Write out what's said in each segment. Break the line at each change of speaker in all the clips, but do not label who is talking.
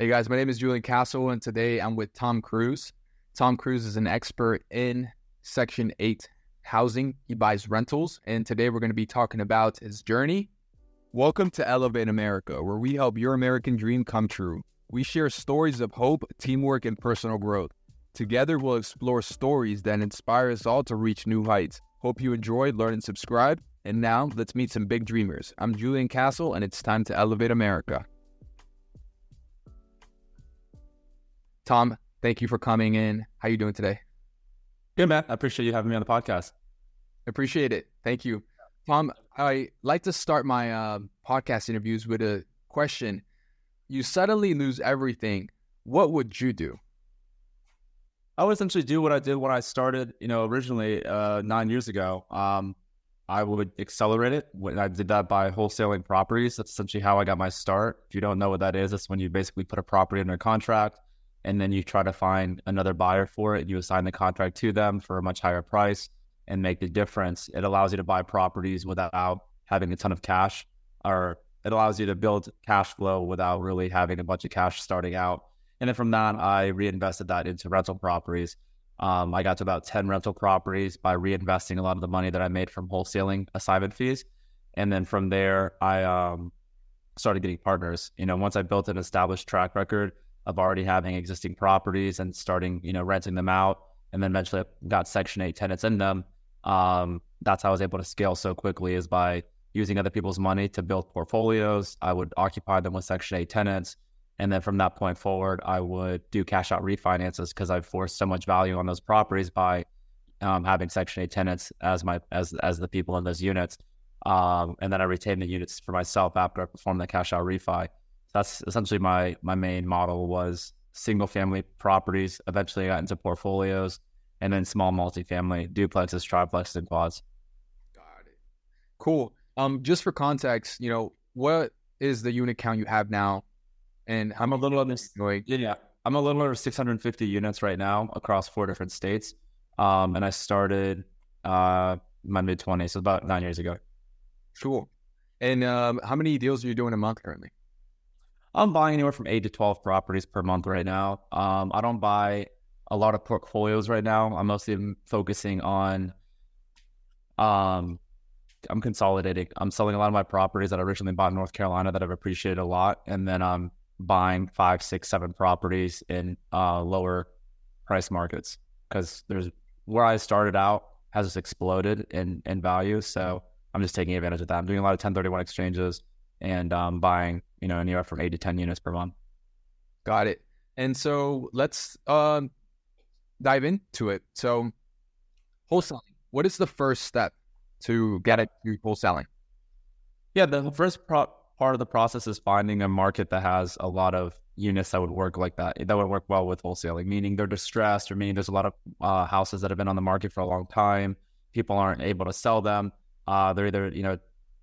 Hey guys, my name is Julian Castle, and today I'm with Tom Cruz. Tom Cruz is an expert in Section 8 housing. He buys rentals, and today we're going to be talking about his journey. Welcome to Elevate America, where we help your American dream come true. We share stories of hope, teamwork, and personal growth. Together, we'll explore stories that inspire us all to reach new heights. Hope you enjoyed, learn, and subscribe. And now, let's meet some big dreamers. I'm Julian Castle, and it's time to elevate America. Tom, thank you for coming in. How you doing today?
Good, man. I appreciate you having me on the podcast.
Appreciate it. Thank you. Tom, I like to start my uh, podcast interviews with a question. You suddenly lose everything. What would you do?
I would essentially do what I did when I started, you know, originally uh, nine years ago. Um, I would accelerate it. When I did that by wholesaling properties, that's essentially how I got my start. If you don't know what that is, it's when you basically put a property under contract and then you try to find another buyer for it. And you assign the contract to them for a much higher price and make the difference. It allows you to buy properties without having a ton of cash, or it allows you to build cash flow without really having a bunch of cash starting out. And then from that, I reinvested that into rental properties. Um, I got to about 10 rental properties by reinvesting a lot of the money that I made from wholesaling assignment fees. And then from there, I um, started getting partners. You know, once I built an established track record of already having existing properties and starting, you know, renting them out, and then eventually got Section 8 tenants in them, um, that's how I was able to scale so quickly is by using other people's money to build portfolios. I would occupy them with Section 8 tenants and then from that point forward, I would do cash out refinances because I've forced so much value on those properties by um, having Section 8 tenants as my as as the people in those units. Um, and then I retain the units for myself after I perform the cash out refi. That's essentially my my main model was single family properties. Eventually, I got into portfolios, and then small multifamily duplexes, triplexes, and quads.
Got it. Cool. Um, just for context, you know, what is the unit count you have now and I'm a little under
going. Yeah, I'm a little over 650 units right now across four different states. Um, and I started uh my mid 20s, so about nine years ago.
Cool. And um, how many deals are you doing a month currently?
I'm buying anywhere from eight to 12 properties per month right now. Um, I don't buy a lot of portfolios right now. I'm mostly focusing on, um, I'm consolidating. I'm selling a lot of my properties that I originally bought in North Carolina that I've appreciated a lot, and then I'm buying five, six, seven properties in uh, lower price markets because there's where I started out has just exploded in in value. So I'm just taking advantage of that. I'm doing a lot of 1031 exchanges and um, buying, you know, anywhere from eight to 10 units per month.
Got it. And so let's um, dive into it. So wholesaling, what is the first step to get it to wholesaling?
Yeah, the first pro- part of the process is finding a market that has a lot of units that would work like that, that would work well with wholesaling, meaning they're distressed or meaning there's a lot of uh, houses that have been on the market for a long time. People aren't able to sell them. Uh, they're either, you know,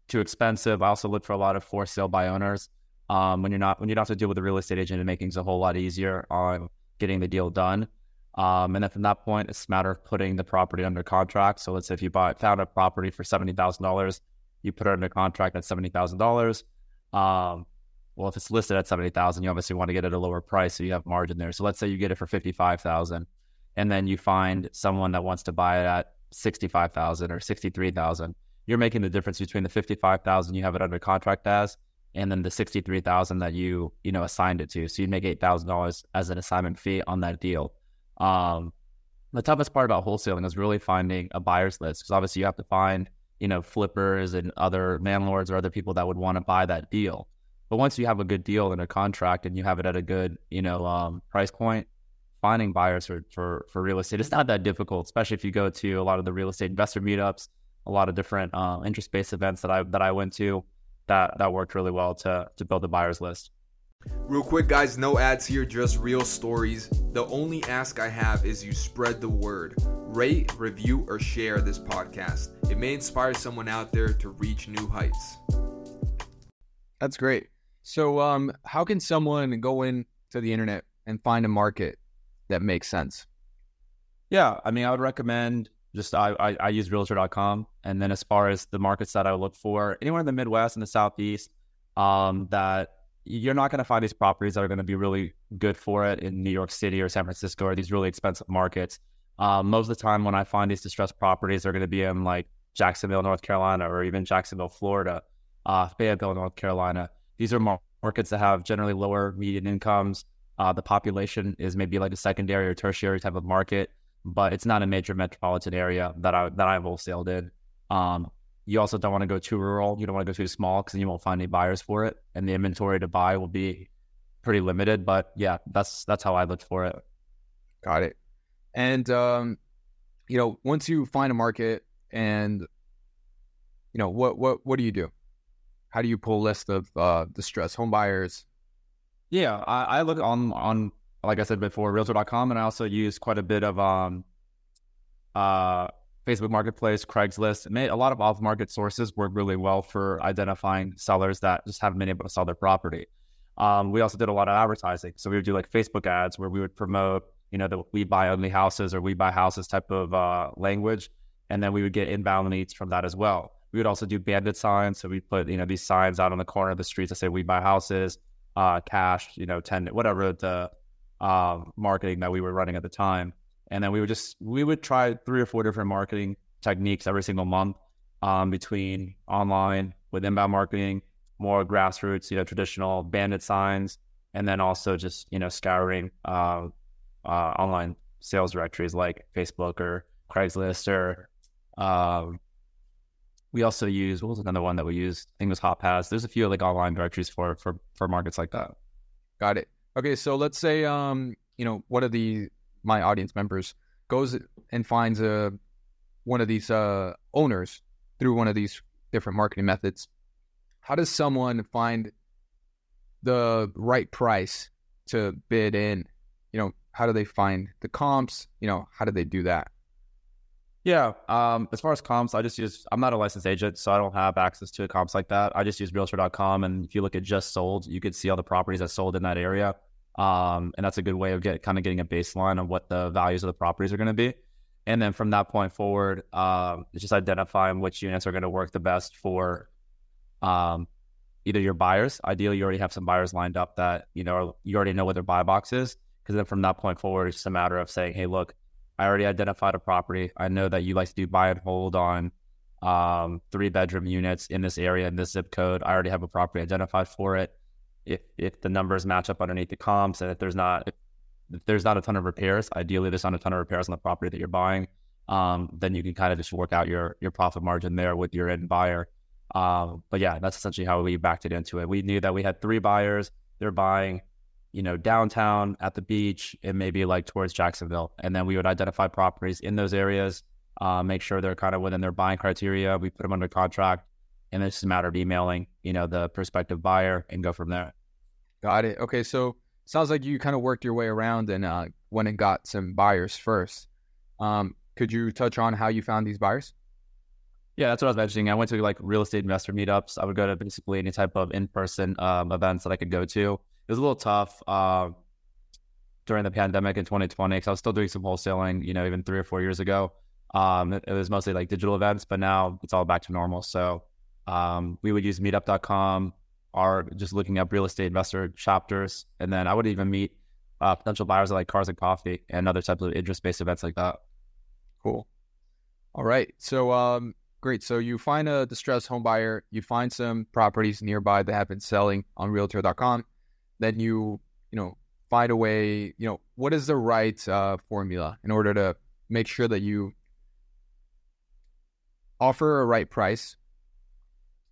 too expensive. I also look for a lot of for sale by owners. Um, when you're not, when you don't have to deal with a real estate agent, it makes things a whole lot easier on getting the deal done. Um, and then from that point, it's a matter of putting the property under contract. So let's say if you bought, found a property for $70,000, you put it under contract at $70,000 um, well, if it's listed at seventy thousand, you obviously want to get it at a lower price, so you have margin there. So let's say you get it for fifty five thousand, and then you find someone that wants to buy it at sixty five thousand or sixty three thousand. You're making the difference between the fifty five thousand you have it under contract as, and then the sixty three thousand that you you know assigned it to. So you'd make eight thousand dollars as an assignment fee on that deal. Um, the toughest part about wholesaling is really finding a buyer's list because obviously you have to find you know, flippers and other landlords or other people that would want to buy that deal. But once you have a good deal and a contract and you have it at a good, you know, um, price point, finding buyers for, for, for real estate, it's not that difficult, especially if you go to a lot of the real estate investor meetups, a lot of different uh, interest-based events that I, that I went to that, that worked really well to, to build a buyer's list.
Real quick, guys, no ads here, just real stories. The only ask I have is you spread the word. Rate, review, or share this podcast. It may inspire someone out there to reach new heights.
That's great. So, um, how can someone go in to the internet and find a market that makes sense?
Yeah, I mean, I would recommend just I, I, I use realtor.com. And then as far as the markets that I look for, anywhere in the Midwest and the Southeast um, that you're not going to find these properties that are going to be really good for it in New York City or San Francisco or these really expensive markets. Um, most of the time, when I find these distressed properties, they're going to be in like Jacksonville, North Carolina, or even Jacksonville, Florida, uh, Fayetteville, North Carolina. These are markets that have generally lower median incomes. Uh, the population is maybe like a secondary or tertiary type of market, but it's not a major metropolitan area that I that I've wholesaled in. Um, you also don't want to go too rural. You don't want to go too small because you won't find any buyers for it, and the inventory to buy will be pretty limited. But yeah, that's that's how I looked for it.
Got it. And um, you know, once you find a market, and you know, what what what do you do? How do you pull a list of uh, distressed home buyers?
Yeah, I, I look on on like I said before, Realtor.com, and I also use quite a bit of um, uh, Facebook Marketplace, Craigslist. A lot of off-market sources work really well for identifying sellers that just haven't been able to sell their property. Um, we also did a lot of advertising, so we would do like Facebook ads where we would promote, you know, the we buy only houses or we buy houses type of uh, language, and then we would get inbound leads from that as well. We would also do bandit signs, so we put you know these signs out on the corner of the streets that say we buy houses, uh, cash, you know, ten whatever the uh, marketing that we were running at the time and then we would just we would try three or four different marketing techniques every single month um, between online with inbound marketing, more grassroots, you know, traditional bandit signs, and then also just you know scouring uh, uh, online sales directories like Facebook or Craigslist or um, we also use what was another one that we used? I think it was HotPads. There's a few like online directories for for for markets like that.
Got it. Okay, so let's say um, you know, one of the my audience members goes and finds a one of these uh, owners through one of these different marketing methods. How does someone find the right price to bid in? You know, how do they find the comps? You know, how do they do that?
Yeah. Um, as far as comps, I just use, I'm not a licensed agent, so I don't have access to comps like that. I just use realtor.com. And if you look at just sold, you could see all the properties that sold in that area. Um, and that's a good way of get kind of getting a baseline of what the values of the properties are going to be. And then from that point forward, um, just identifying which units are going to work the best for um, either your buyers. Ideally, you already have some buyers lined up that you know you already know what their buy box is. Because then from that point forward, it's just a matter of saying, "Hey, look, I already identified a property. I know that you like to do buy and hold on um, three bedroom units in this area in this zip code. I already have a property identified for it if if the numbers match up underneath the comps and if there's not if, there's not a ton of repairs, ideally there's not a ton of repairs on the property that you're buying, um, then you can kind of just work out your your profit margin there with your end buyer. Um, but yeah, that's essentially how we backed it into it. We knew that we had three buyers. They're buying, you know, downtown at the beach and maybe like towards Jacksonville, and then we would identify properties in those areas, uh, make sure they're kind of within their buying criteria. We put them under contract, and it's just a matter of emailing, you know, the prospective buyer and go from there.
Got it. Okay, so sounds like you kind of worked your way around and uh, went and got some buyers first. Um, could you touch on how you found these buyers?
Yeah, that's what I was mentioning. I went to like real estate investor meetups. I would go to basically any type of in-person um, events that I could go to. It was a little tough uh, during the pandemic in 2020 because I was still doing some wholesaling. You know, even three or four years ago, um, it, it was mostly like digital events, but now it's all back to normal. So um, we would use meetup.com or just looking up real estate investor chapters. And then I would even meet uh, potential buyers at like Cars and Coffee and other types of interest based events like that.
Cool. All right. So, um, great. So you find a distressed home buyer, you find some properties nearby that have been selling on realtor.com. Then you, you know, find a way, you know, what is the right uh, formula in order to make sure that you offer a right price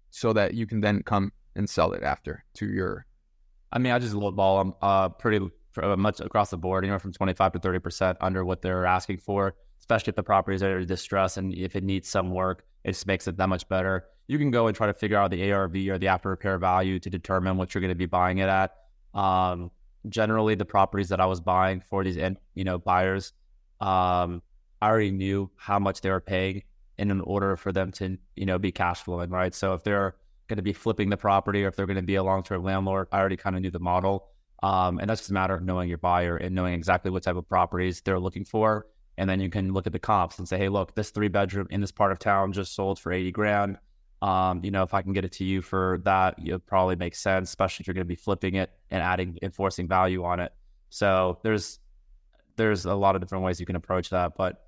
so that you can then come and sell it after to your.
I mean, I just lowball them uh, pretty uh, much across the board, anywhere from 25 to 30% under what they're asking for, especially if the properties are distressed and if it needs some work, it just makes it that much better. You can go and try to figure out the ARV or the after repair value to determine what you're going to be buying it at. Um, generally, the properties that I was buying for these, you know, buyers, um, I already knew how much they were paying in an order for them to, you know, be cash flowing, right? So if they're going to be flipping the property or if they're going to be a long term landlord, I already kind of knew the model. Um, and that's just a matter of knowing your buyer and knowing exactly what type of properties they're looking for. And then you can look at the comps and say, hey, look, this three bedroom in this part of town just sold for 80 grand. Um, you know, if I can get it to you for that, it probably makes sense, especially if you're going to be flipping it and adding enforcing value on it. So there's there's a lot of different ways you can approach that, but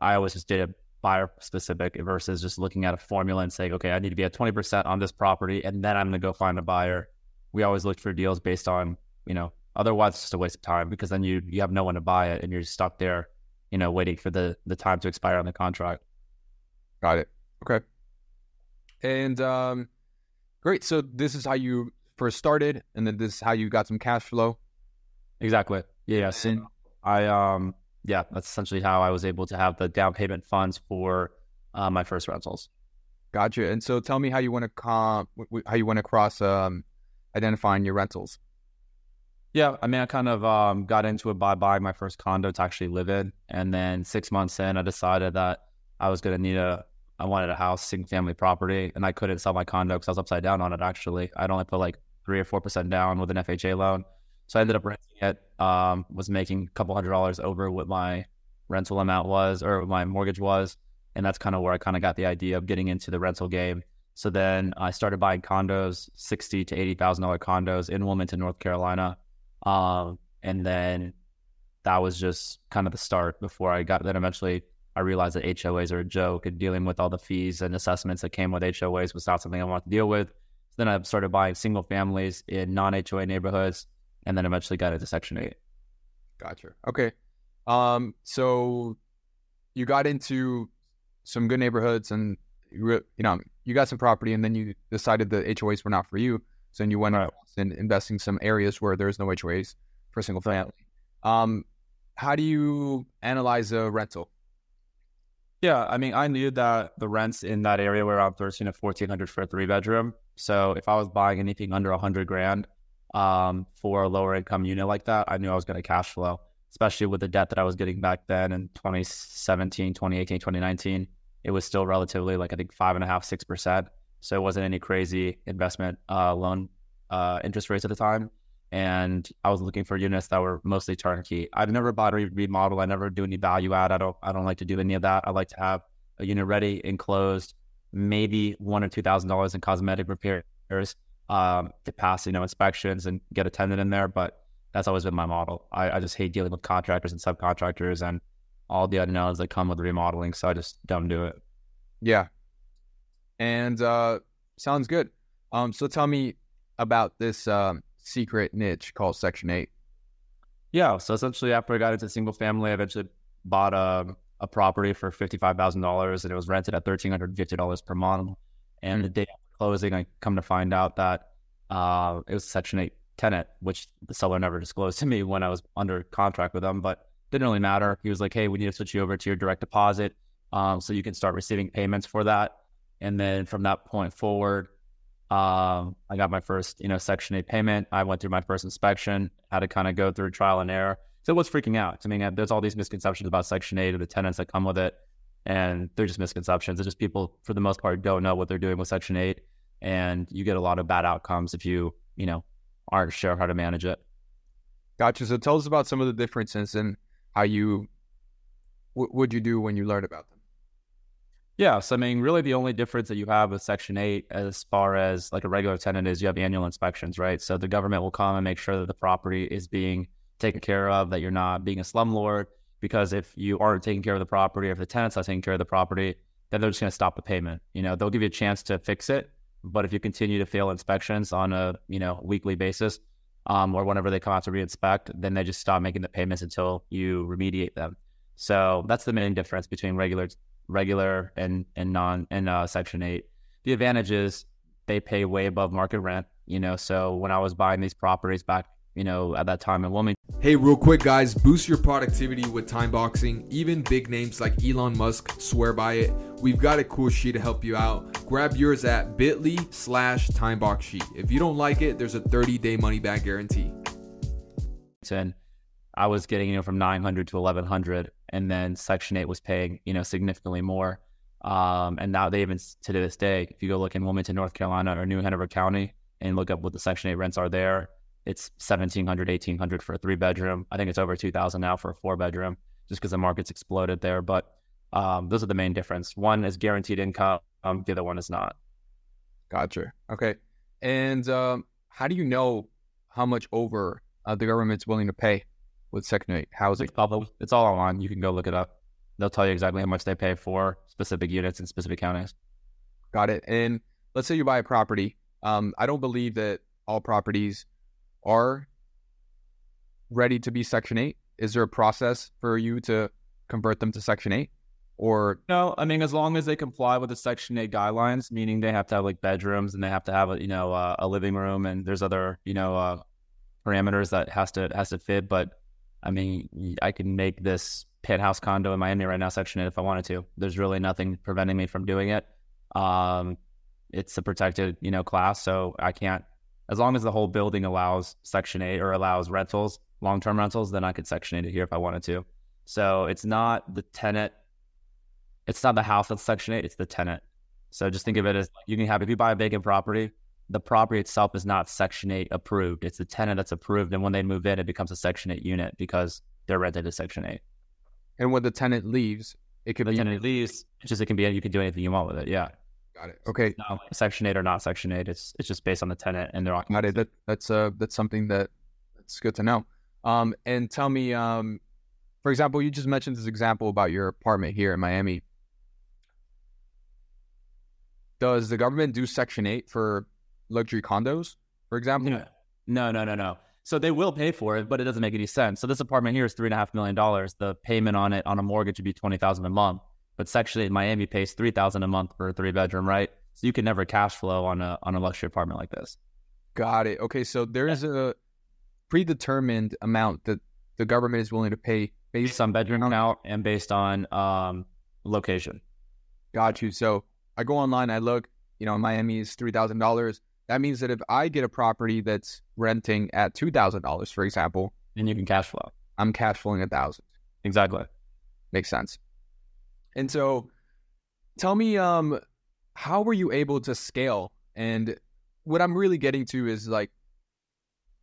I always just did it buyer specific versus just looking at a formula and saying, okay, I need to be at 20% on this property and then I'm going to go find a buyer. We always look for deals based on, you know, otherwise it's just a waste of time because then you, you have no one to buy it and you're stuck there, you know, waiting for the, the time to expire on the contract.
Got it. Okay. And um, great. So this is how you first started and then this is how you got some cash flow.
Exactly. Yeah. So I, um, yeah, that's essentially how I was able to have the down payment funds for uh, my first rentals.
Gotcha. And so, tell me how you want to com- how you went across um, identifying your rentals.
Yeah, I mean, I kind of um, got into it by buying my first condo to actually live in, and then six months in, I decided that I was going to need a, I wanted a house, single family property, and I couldn't sell my condo because I was upside down on it. Actually, I'd only put like three or four percent down with an FHA loan, so I ended up renting it. Um, was making a couple hundred dollars over what my rental amount was or my mortgage was, and that's kind of where I kind of got the idea of getting into the rental game. So then I started buying condos, sixty to eighty thousand dollar condos in Wilmington, North Carolina, um, and then that was just kind of the start. Before I got then eventually I realized that HOAs are a joke, and dealing with all the fees and assessments that came with HOAs was not something I wanted to deal with. So then I started buying single families in non HOA neighborhoods and then eventually got into Section 8.
Gotcha. Okay. Um, so you got into some good neighborhoods and you, you know, you got some property and then you decided the HOAs were not for you. So then you went right. and investing some areas where there's no HOAs for single family. Um, how do you analyze a rental?
Yeah, I mean, I knew that the rents in that area were around thirteen to fourteen hundred for a three bedroom. So if I was buying anything under a hundred grand, um, for a lower income unit like that, I knew I was going to cash flow, especially with the debt that I was getting back then in 2017, 2018, 2019. It was still relatively like I think five and a half, six percent. So it wasn't any crazy investment uh, loan uh, interest rates at the time. And I was looking for units that were mostly turnkey. I've never bought a remodel. I never do any value add. I don't. I don't like to do any of that. I like to have a unit ready, enclosed, maybe one or two thousand dollars in cosmetic repairs, um, to pass, you know, inspections and get a tenant in there. But that's always been my model. I, I just hate dealing with contractors and subcontractors and all the unknowns that come with remodeling. So I just don't do it.
Yeah. And uh, sounds good. Um, so tell me about this um, secret niche called Section 8.
Yeah. So essentially, after I got into single family, I eventually bought a, a property for $55,000 and it was rented at $1,350 per month. And mm-hmm. the day after closing, I come to find out that uh, it was Section 8 tenant, which the seller never disclosed to me when I was under contract with them, but didn't really matter. He was like, hey, we need to switch you over to your direct deposit um, so you can start receiving payments for that. And then from that point forward, um, I got my first, you know, Section 8 payment. I went through my first inspection, had to kind of go through trial and error. So it was freaking out. I mean, there's all these misconceptions about Section 8 and the tenants that come with it and they're just misconceptions. It's just people, for the most part, don't know what they're doing with Section 8, and you get a lot of bad outcomes if you, you know, aren't sure how to manage it.
Gotcha. So tell us about some of the differences and how you, what would you do when you learned about them?
Yeah, so I mean, really, the only difference that you have with Section 8 as far as like a regular tenant is you have annual inspections, right? So the government will come and make sure that the property is being taken care of, that you're not being a slumlord, because if you aren't taking care of the property, or if the tenant's not taking care of the property, then they're just going to stop the payment. You know, they'll give you a chance to fix it, but if you continue to fail inspections on a you know weekly basis, um, or whenever they come out to reinspect, then they just stop making the payments until you remediate them. So that's the main difference between regular, regular and and non and uh, Section Eight. The advantage is they pay way above market rent. You know, so when I was buying these properties back you know, at that time in Wilmington.
Hey, real quick, guys, boost your productivity with time boxing. Even big names like Elon Musk swear by it. We've got a cool sheet to help you out. Grab yours at bit.ly slash timebox sheet. If you don't like it, there's a 30 day money back guarantee.
And I was getting, you know, from 900 to 1100, and then Section 8 was paying, you know, significantly more. Um, and now they even to this day, if you go look in Wilmington, North Carolina, or New Hanover County, and look up what the Section 8 rents are there, it's 1700 1800 for a three bedroom i think it's over 2000 now for a four bedroom just because the market's exploded there but um, those are the main difference one is guaranteed income um, the other one is not
Gotcha. Okay. And um, how do you know how much over uh, the government's willing to pay with Section 8 housing?
It's public. It's all online. You can go look it up. They'll tell you exactly how much they pay for specific units in specific counties.
Got it. And let's say you buy a property. Um, I don't believe that all properties are ready to be Section 8. Is there a process for you to convert them to Section 8? Or
No, I mean as long as they comply with the Section Eight guidelines, meaning they have to have like bedrooms and they have to have a you know uh, a living room and there's other you know uh, parameters that has to has to fit. But I mean, I can make this penthouse condo in Miami right now Section Eight if I wanted to. There's really nothing preventing me from doing it. Um, it's a protected you know class, so I can't. As long as the whole building allows Section Eight or allows rentals, long term rentals, then I could Section Eight it here if I wanted to. So it's not the tenant it's not the house that's Section 8, it's the tenant. So just think of it as you can have, if you buy a vacant property, the property itself is not Section 8 approved. It's the tenant that's approved. And when they move in, it becomes a Section 8 unit because they're rented to Section 8.
and when the tenant leaves, it could
The
be
tenant leaves, it's just, it can be, you can do anything you want with it. Yeah.
got it. Okay,
not Section 8 or not Section 8. It's, it's just based on the tenant and their
got it. That, that's uh that's something that that's good to know. Um, and tell me, um, for example, you just mentioned this example about your apartment here in Miami. Does the government do Section 8 for luxury condos, for example?
No, no, no, no, no. So they will pay for it, but it doesn't make any sense. So this apartment here is three and a half million dollars. The payment on it on a mortgage would be twenty thousand a month. But Section 8 in Miami pays three thousand a month for a three bedroom, right? So you can never cash flow on a on a luxury apartment like this.
Got it. Okay, so there is a predetermined amount that the government is willing to pay based
Based on bedroom count and based on um, location.
Got you. So I go online, I look, you know, Miami is three thousand dollars. That means that if I get a property that's renting at two thousand dollars, for example,
And you can cash flow.
I'm cash flowing a thousand.
Exactly.
Makes sense. And so tell me, um, how were you able to scale? And what I'm really getting to is like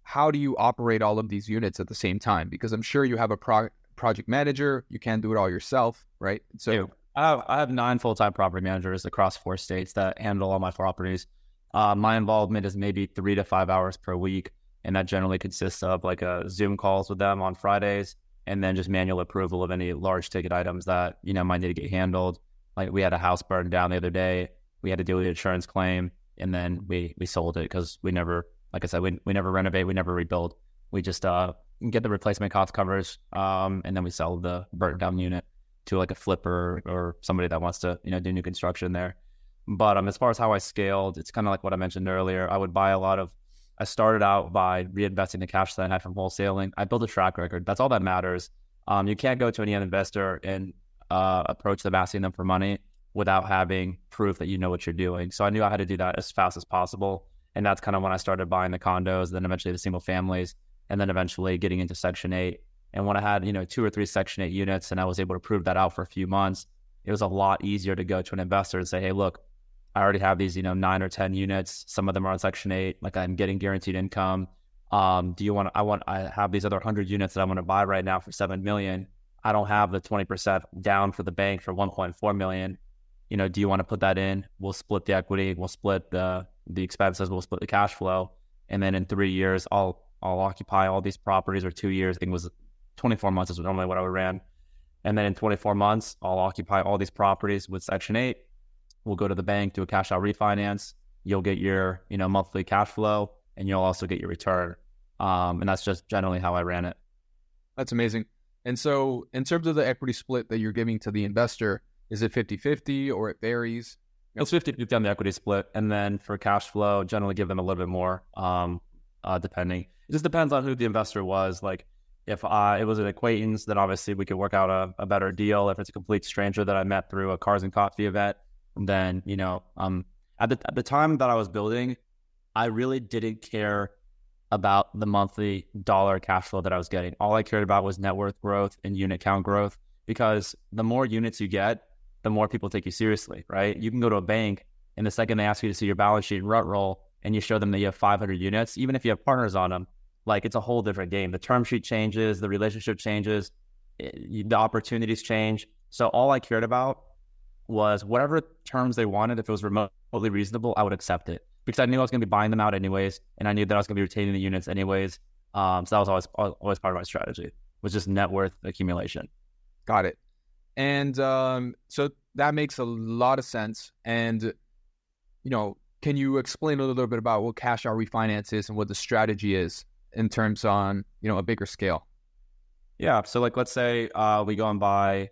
how do you operate all of these units at the same time? Because I'm sure you have a pro- project manager, you can't do it all yourself, right? So.
I have, I have nine full time property managers across four states that handle all my properties. Uh, my involvement is maybe three to five hours per week, and that generally consists of like a Zoom calls with them on Fridays, and then just manual approval of any large ticket items that you know might need to get handled. Like we had a house burned down the other day, we had to deal with the insurance claim, and then we we sold it because we never, like I said, we we never renovate, we never rebuild. We just uh get the replacement cost covers, um, and then we sell the burnt down unit to like a flipper or somebody that wants to you know do new construction there. But um, as far as how I scaled, it's kind of like what I mentioned earlier. I would buy a lot of. I started out by reinvesting the cash that I had from wholesaling. I built a track record. That's all that matters. Um, you can't go to any investor and uh, approach them asking them for money without having proof that you know what you're doing. So I knew I had to do that as fast as possible, and that's kind of when I started buying the condos, then eventually the single families, and then eventually getting into Section Eight. And when I had, you know, two or three Section 8 units and I was able to prove that out for a few months, it was a lot easier to go to an investor and say, hey, look, I already have these, you know, nine or 10 units. Some of them are on Section 8. Like I'm getting guaranteed income. Um, do you want, I want, I have these other 100 units that I want to buy right now for 7 million. I don't have the 20% down for the bank for 1.4 million. You know, do you want to put that in? We'll split the equity. We'll split the, the expenses. We'll split the cash flow. And then in three years, I'll, I'll occupy all these properties or two years. I think it was 24 months is normally what I would ran. And then in 24 months, I'll occupy all these properties with Section 8. We'll go to the bank, do a cash out refinance. You'll get your, you know, monthly cash flow and you'll also get your return. Um, and that's just generally how I ran it.
That's amazing. And so, in terms of the equity split that you're giving to the investor, is it 50 50 or it varies?
It's 50 50 on the equity split. And then for cash flow, generally give them a little bit more, um, uh, depending. It just depends on who the investor was. Like, if I, it was an acquaintance, then obviously we could work out a, a better deal. If it's a complete stranger that I met through a cars and coffee event, then you know, um, at the at the time that I was building, I really didn't care about the monthly dollar cash flow that I was getting. All I cared about was net worth growth and unit count growth because the more units you get, the more people take you seriously, right? You can go to a bank and the second they ask you to see your balance sheet and rent roll and you show them that you have 500 units, even if you have partners on them, like it's a whole different game. The term sheet changes, the relationship changes, it, the opportunities change. So all I cared about was whatever terms they wanted. If it was remotely reasonable, I would accept it because I knew I was going to be buying them out anyways, and I knew that I was going to be retaining the units anyways. Um, so that was always always part of my strategy was just net worth accumulation.
Got it. And um, so that makes a lot of sense. And you know, can you explain a little bit about what cash out refinance is and what the strategy is in terms on you know a bigger scale?
Yeah. So like, let's say uh, we go and buy,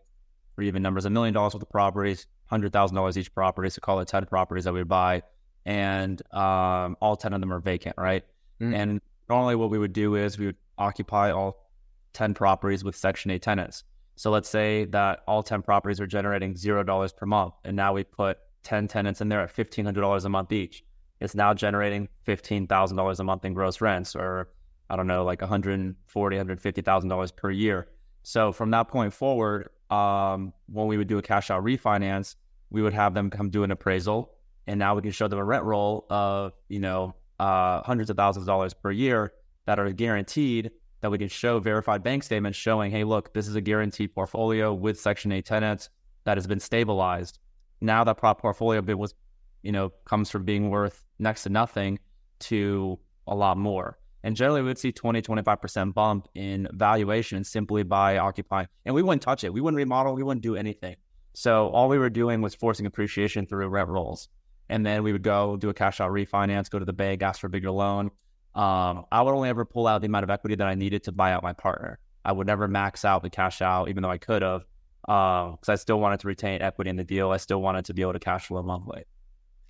for even numbers, a million dollars worth of properties, hundred thousand dollars each property. So call it ten properties that we would buy, and um, all ten of them are vacant, right? Mm. And normally, what we would do is we would occupy all ten properties with Section Eight tenants. So let's say that all ten properties are generating zero dollars per month, and now we put ten tenants in there at fifteen hundred dollars a month each. It's now generating fifteen thousand dollars a month in gross rents, or I don't know, like 140, 150,000 dollars per year. So from that point forward, um, when we would do a cash out refinance, we would have them come do an appraisal, and now we can show them a rent roll of you know uh, hundreds of thousands of dollars per year that are guaranteed. That we can show verified bank statements showing, hey, look, this is a guaranteed portfolio with Section 8 tenants that has been stabilized. Now that prop portfolio bit was, you know, comes from being worth next to nothing to a lot more. And generally, we would see 20, 25% bump in valuation simply by occupying. And we wouldn't touch it. We wouldn't remodel. We wouldn't do anything. So all we were doing was forcing appreciation through rent rolls. And then we would go do a cash out refinance, go to the bank, ask for a bigger loan. Um, I would only ever pull out the amount of equity that I needed to buy out my partner. I would never max out the cash out, even though I could have, because um, I still wanted to retain equity in the deal. I still wanted to be able to cash flow monthly.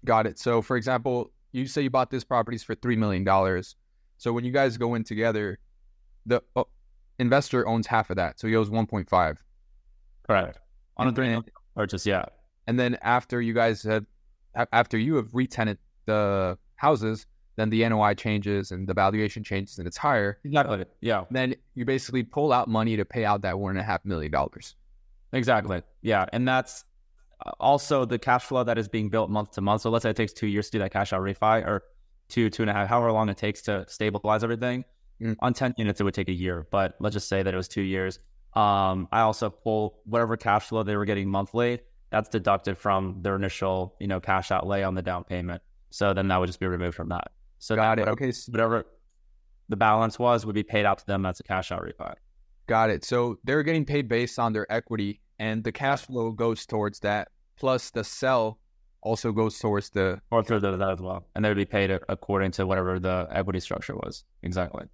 Got it. So, for example, you say you bought this properties for $3 million so when you guys go in together, the uh, investor owns half of that, so he owes 1.5.
Correct. On a three purchase, yeah.
And then after you guys have, after you have retenanted the houses, then the NOI changes and the valuation changes and it's higher.
Exactly. Yeah.
Then you basically pull out money to pay out that one and a half million dollars.
Exactly. Yeah, and that's uh, also the cash flow that is being built month to month. So let's say it takes two years to do that cash out refi, or two, two and a half, however long it takes to stabilize everything. Mm. On 10 units, it would take a year, but let's just say that it was two years. Um, I also pull whatever cash flow they were getting monthly, that's deducted from their initial, you know, cash outlay on the down payment. So then that would just be removed from that. So
got
that,
it. Okay.
Whatever the balance was would be paid out to them as a cash out refi.
Got it. So they're getting paid based on their equity and the cash flow goes towards that. Plus the sell also goes towards the
or through that as well, and they would be paid according to whatever the equity structure was. Exactly.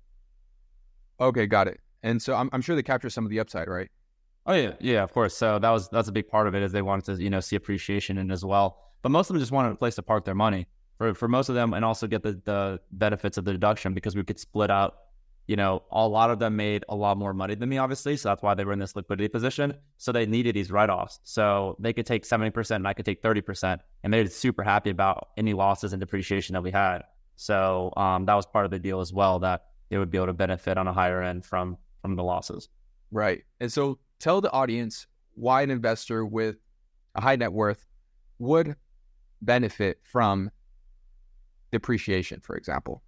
Okay, got it. And so I'm, I'm sure they capture some of the upside, right?
Oh yeah, yeah, of course. So that was that's a big part of it is they wanted to you know see appreciation in as well. But most of them just wanted a place to park their money for for most of them, and also get the the benefits of the deduction because we could split out you know, a lot of them made a lot more money than me, obviously. So that's why they were in this liquidity position. So they needed these write offs. So they could take 70% and I could take 30%. And they're super happy about any losses and depreciation that we had. So um, that was part of the deal as well that they would be able to benefit on a higher end from from the losses.
Right. And so tell the audience why an investor with a high net worth would benefit from depreciation, for example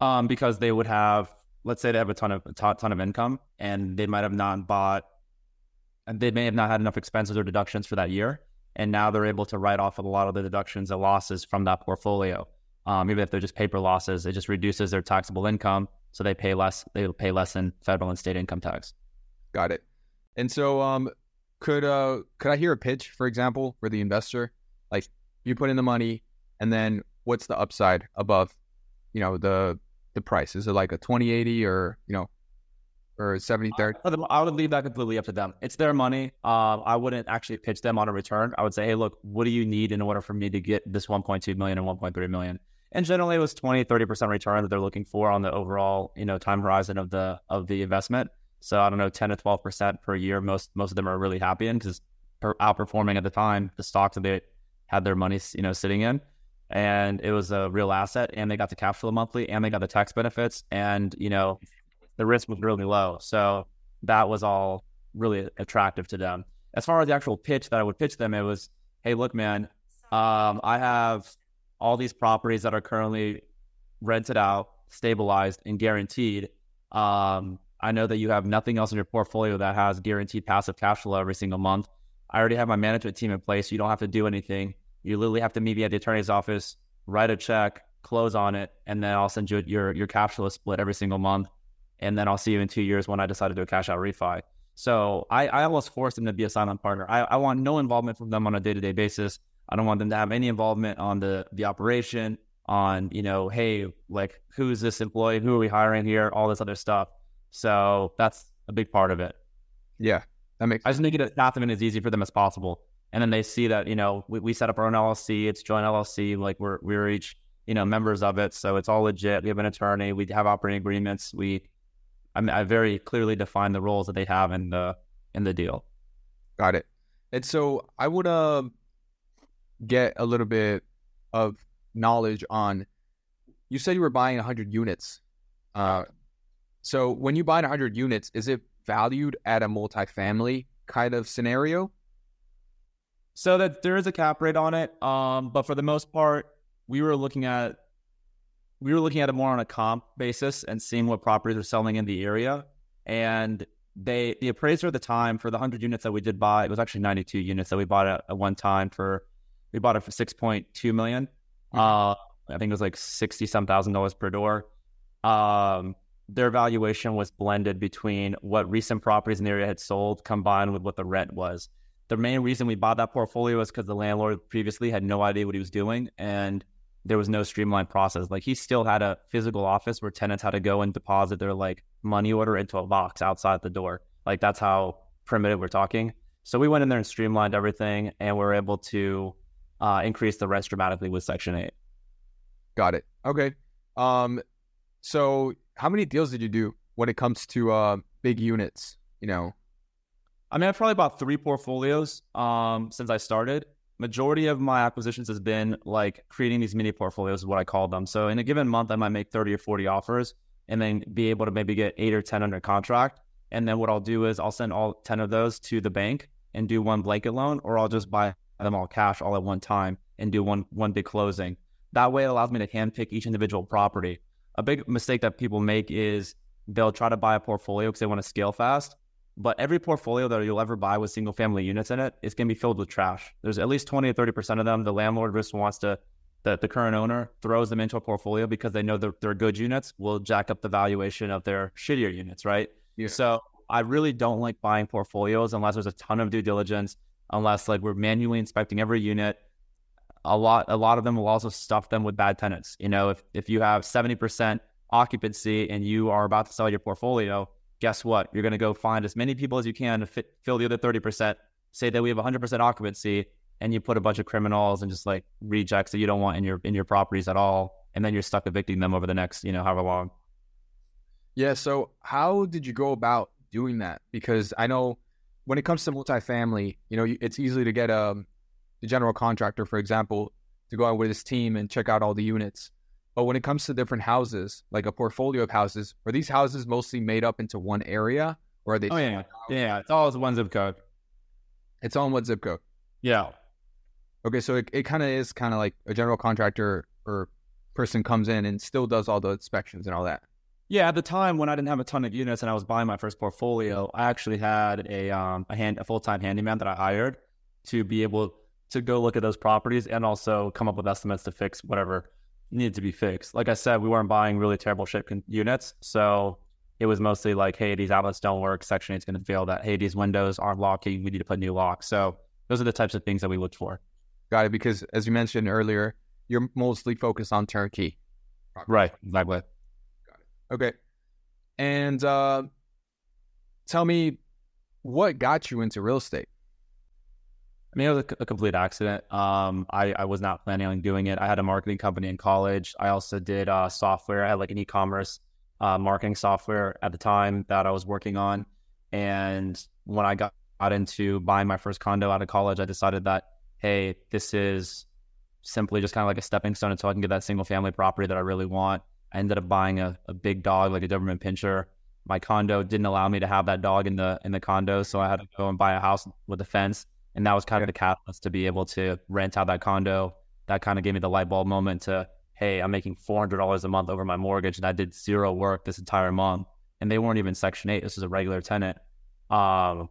um, because they would have, let's say, they have a ton of a ton of income, and they might have not bought, and they may have not had enough expenses or deductions for that year, and now they're able to write off a lot of the deductions and losses from that portfolio. Um, even if they're just paper losses, it just reduces their taxable income, so they pay less. They pay less in federal and state income tax.
Got it. And so, um, could uh, could I hear a pitch, for example, for the investor? Like, you put in the money, and then what's the upside above, you know, the the price? Is it like a 2080 or, you know, or 70 30?
I would leave that completely up to them. It's their money. Um, I wouldn't actually pitch them on a return. I would say, hey, look, what do you need in order for me to get this 1.2 million and 1.3 million? And generally, it was 20, 30% return that they're looking for on the overall, you know, time horizon of the of the investment. So I don't know, 10 to 12% per year. Most most of them are really happy in because outperforming at the time the stocks that they had their money, you know, sitting in and it was a real asset and they got the cash flow monthly and they got the tax benefits and you know the risk was really low. So that was all really attractive to them. As far as the actual pitch that i would pitch them it was hey look man um, i have all these properties that are currently rented out stabilized and guaranteed. Um, i know that you have nothing else in your portfolio that has guaranteed passive cash flow every single month. I already have my management team in place. So you don't have to do anything You literally have to meet me at the attorney's office, write a check, close on it, and then I'll send you your your cash flow split every single month. And then I'll see you in two years when I decide to do a cash out refi. So I, I almost force them to be a silent partner. I, I want no involvement from them on a day to day basis. I don't want them to have any involvement on the the operation, on you know, hey, like who's this employee? Who are we hiring here? All this other stuff. So that's a big part of it.
Yeah, that makes.
I just make it as passive and as easy for them as possible. And then they see that you know we, we set up our own LLC. It's joint LLC. Like we're we're each you know members of it, so it's all legit. We have an attorney. We have operating agreements. We I, mean, I very clearly define the roles that they have in the in the deal.
Got it. And so I would uh, get a little bit of knowledge on. You said you were buying 100 units. Uh, so when you buy 100 units, is it valued at a multifamily kind of scenario?
So that there is a cap rate on it, um, but for the most part, we were looking at we were looking at it more on a comp basis and seeing what properties are selling in the area. And they the appraiser at the time for the 100 units that we did buy, it was actually 92 units that we bought at, at one time for we bought it for 6.2 million. Mm-hmm. Uh, I think it was like 60 some thousand dollars per door. Um, their valuation was blended between what recent properties in the area had sold combined with what the rent was. The main reason we bought that portfolio was because the landlord previously had no idea what he was doing and there was no streamlined process. Like he still had a physical office where tenants had to go and deposit their like money order into a box outside the door. Like that's how primitive we're talking. So we went in there and streamlined everything, and we are able to uh, increase the rents dramatically with Section Eight.
Got it. Okay. Um, so how many deals did you do when it comes to uh, big units? You know,
I mean, I've probably bought three portfolios um, since I started majority of my acquisitions has been like creating these mini portfolios is what I call them. So in a given month, I might make 30 or 40 offers and then be able to maybe get eight or 10 under contract. And then what I'll do is I'll send all 10 of those to the bank and do one blanket loan, or I'll just buy them all cash all at one time and do one, one big closing. That way it allows me to handpick each individual property. A big mistake that people make is they'll try to buy a portfolio because they want to scale fast but every portfolio that you'll ever buy with single family units in it is going to be filled with trash. There's at least 20 or 30% of them. The landlord just wants to, the, the current owner throws them into a portfolio because they know they're, they're good units will jack up the valuation of their shittier units, right? Yeah. So I really don't like buying portfolios unless there's a ton of due diligence, unless like we're manually inspecting every unit. A lot, a lot of them will also stuff them with bad tenants. You know, if, if you have 70% occupancy and you are about to sell your portfolio, guess what? You're going to go find as many people as you can to fit, fill the other 30%, say that we have 100% occupancy, and you put a bunch of criminals and just like rejects that you don't want in your in your properties at all, and then you're stuck evicting them over the next, you know, however long.
Yeah. So how did you go about doing that? Because I know when it comes to multifamily, you know, it's easy to get a um, the general contractor, for example, to go out with his team and check out all the units. But when it comes to different houses, like a portfolio of houses, are these houses mostly made up into one area, or are they?
Oh yeah, yeah. It's all one zip code.
It's all in one zip code.
Yeah.
Okay, so it, it kind of is kind of like a general contractor or person comes in and still does all the inspections and all that.
Yeah, at the time when I didn't have a ton of units and I was buying my first portfolio, I actually had a um a hand a full time handyman that I hired to be able to go look at those properties and also come up with estimates to fix whatever needed to be fixed. Like I said, we weren't buying really terrible ship units, so it was mostly like, hey, these outlets don't work. Section 8 is going to fail that. Hey, these windows aren't locking. We need to put new locks. So those are the types of things that we looked for.
Got it. Because as you mentioned earlier, you're mostly focused on turnkey.
Right. Exactly. Got
it. Okay. And uh, tell me, what got you into real estate?
I mean, it was a, a complete accident. Um, I, I was not planning on doing it. I had a marketing company in college. I also did uh, software. I had like an e-commerce uh, marketing software at the time that I was working on. And when I got, got into buying my first condo out of college, I decided that, hey, this is simply just kind of like a stepping stone until I can get that single family property that I really want. I ended up buying a, a big dog, like a Doberman Pinscher. My condo didn't allow me to have that dog in the in the condo, so I had to go and buy a house with a fence and that was kind of the catalyst to be able to rent out that condo. That kind of gave me the light bulb moment to, hey, I'm making $400 a month over my mortgage. And I did zero work this entire month. And they weren't even Section 8. This is a regular tenant. Um,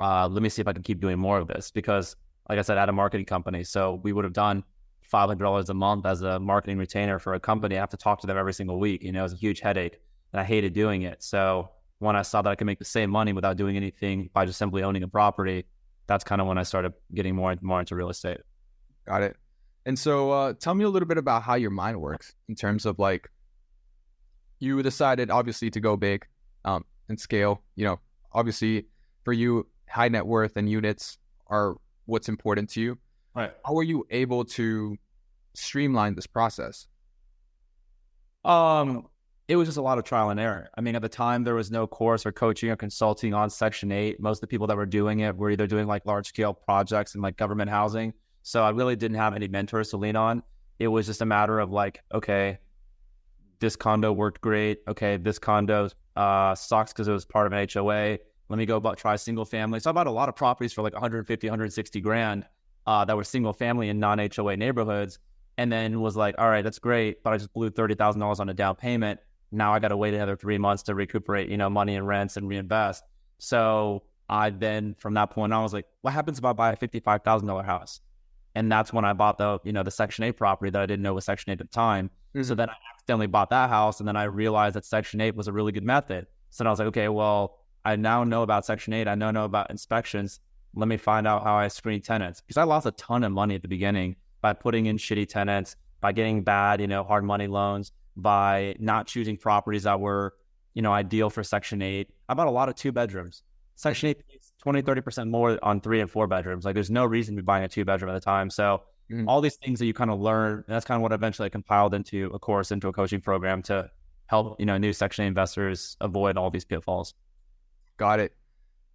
uh, let me see if I can keep doing more of this because like I said, at a marketing company. So we would have done five hundred dollars a month as a marketing retainer for a company. I have to talk to them every single week. You know, it was a huge headache, and I hated doing it. So when I saw that I could make the same money without doing anything by just simply owning a property, that's kind of when I started getting more and more into real estate.
Got it. And so, uh, tell me a little bit about how your mind works in terms of like you decided obviously to go big um, and scale. You know, obviously for you, high net worth and units are what's important to you.
Right.
How were you able to streamline this process?
Um, it was just a lot of trial and error. I mean, at the time, there was no course or coaching or consulting on Section 8. Most of the people that were doing it were either doing like large scale projects and like government housing. So I really didn't have any mentors to lean on. It was just a matter of like, okay, this condo worked great. Okay, this condo uh, sucks because it was part of an HOA. Let me go about try single family. So I bought a lot of properties for like 150, 160 grand uh, that were single family in non HOA neighborhoods. And then was like, all right, that's great, but I just blew thirty thousand dollars on a down payment. Now I got to wait another three months to recuperate, you know, money and rents and reinvest. So I then, from that point on, I was like, what happens if I buy a fifty-five thousand dollar house? And that's when I bought the, you know, the Section Eight property that I didn't know was Section Eight at the time. Mm-hmm. So then I accidentally bought that house, and then I realized that Section Eight was a really good method. So then I was like, okay, well, I now know about Section Eight. I now know about inspections. Let me find out how I screen tenants because I lost a ton of money at the beginning by putting in shitty tenants, by getting bad, you know, hard money loans, by not choosing properties that were, you know, ideal for Section 8. I bought a lot of two bedrooms. Section 8 pays 20, 30% more on three and four bedrooms. Like there's no reason to be buying a two bedroom at the time. So mm-hmm. all these things that you kind of learn, that's kind of what eventually I compiled into a course, into a coaching program to help, you know, new Section 8 investors avoid all these pitfalls.
Got it.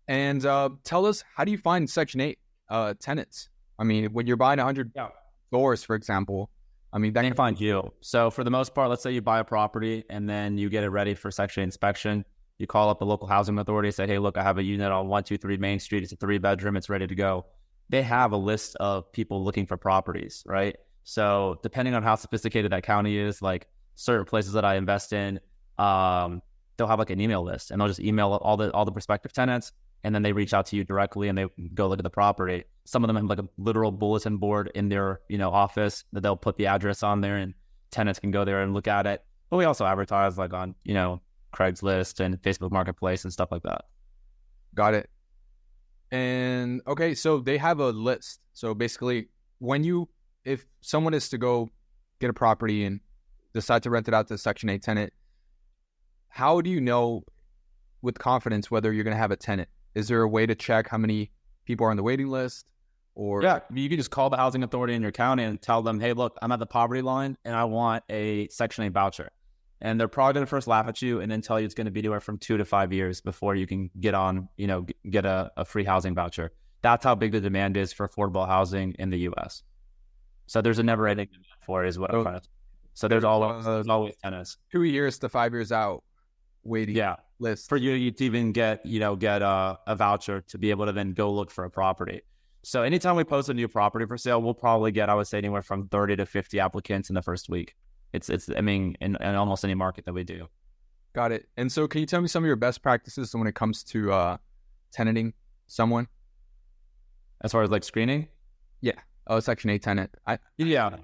And uh, tell us, how do you find Section 8 uh, tenants? I mean, when you're buying 100 yeah floors, for example. I mean,
that can find you. So for the most part, let's say you buy a property and then you get it ready for section inspection. You call up the local housing authority, say, "Hey, look, I have a unit on one two three Main Street. It's a three bedroom. It's ready to go." They have a list of people looking for properties, right? So depending on how sophisticated that county is, like certain places that I invest in, um, they'll have like an email list, and they'll just email all the all the prospective tenants and then they reach out to you directly and they go look at the property. Some of them have like a literal bulletin board in their, you know, office that they'll put the address on there and tenants can go there and look at it. But we also advertise like on, you know, Craigslist and Facebook Marketplace and stuff like that.
Got it. And okay, so they have a list. So basically, when you, if someone is to go get a property and decide to rent it out to a Section 8 tenant, how do you know with confidence whether you're going to have a tenant? Is there a way to check how many people are on the waiting list? Or
yeah, you can just call the housing authority in your county and tell them, hey, look, I'm at the poverty line and I want a Section 8 voucher. And they're probably going to first laugh at you and then tell you it's going to be anywhere from two to five years before you can get on, you know, get a, a free housing voucher. That's how big the demand is for affordable housing in the U.S. So there's a never-ending demand for it, is what so, I'm trying to. So there's always there's always tenants.
Two years to five years out, waiting.
Yeah,
list
for you to even get you know get a, a voucher to be able to then go look for a property. So anytime we post a new property for sale, we'll probably get I would say anywhere from thirty to fifty applicants in the first week. It's it's I mean in, in almost any market that we do.
Got it. And so can you tell me some of your best practices when it comes to uh, tenanting someone?
As far as like screening?
Yeah. Oh, Section 8 tenant. I,
yeah.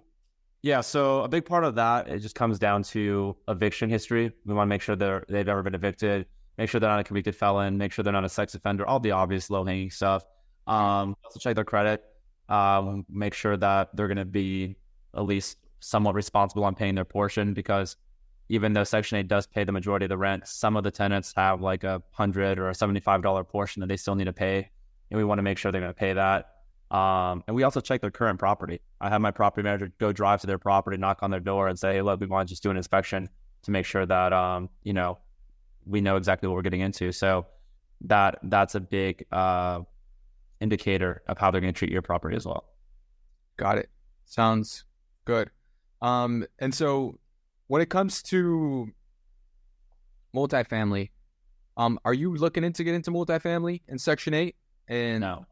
Yeah, so a big part of that it just comes down to eviction history. We want to make sure they're they've ever been evicted, make sure they're not a convicted felon, make sure they're not a sex offender, all the obvious low hanging stuff. Um, also check their credit, um, make sure that they're going to be at least somewhat responsible on paying their portion because even though Section 8 does pay the majority of the rent, some of the tenants have like a hundred or a seventy-five dollar portion that they still need to pay, and we want to make sure they're going to pay that. Um, and we also check their current property. I have my property manager go drive to their property, knock on their door, and say, "Hey, look, we want to just do an inspection to make sure that um, you know we know exactly what we're getting into." So that that's a big uh, indicator of how they're going to treat your property as well.
Got it. Sounds good. Um, and so when it comes to multifamily, um, are you looking into get into multifamily in Section Eight?
And no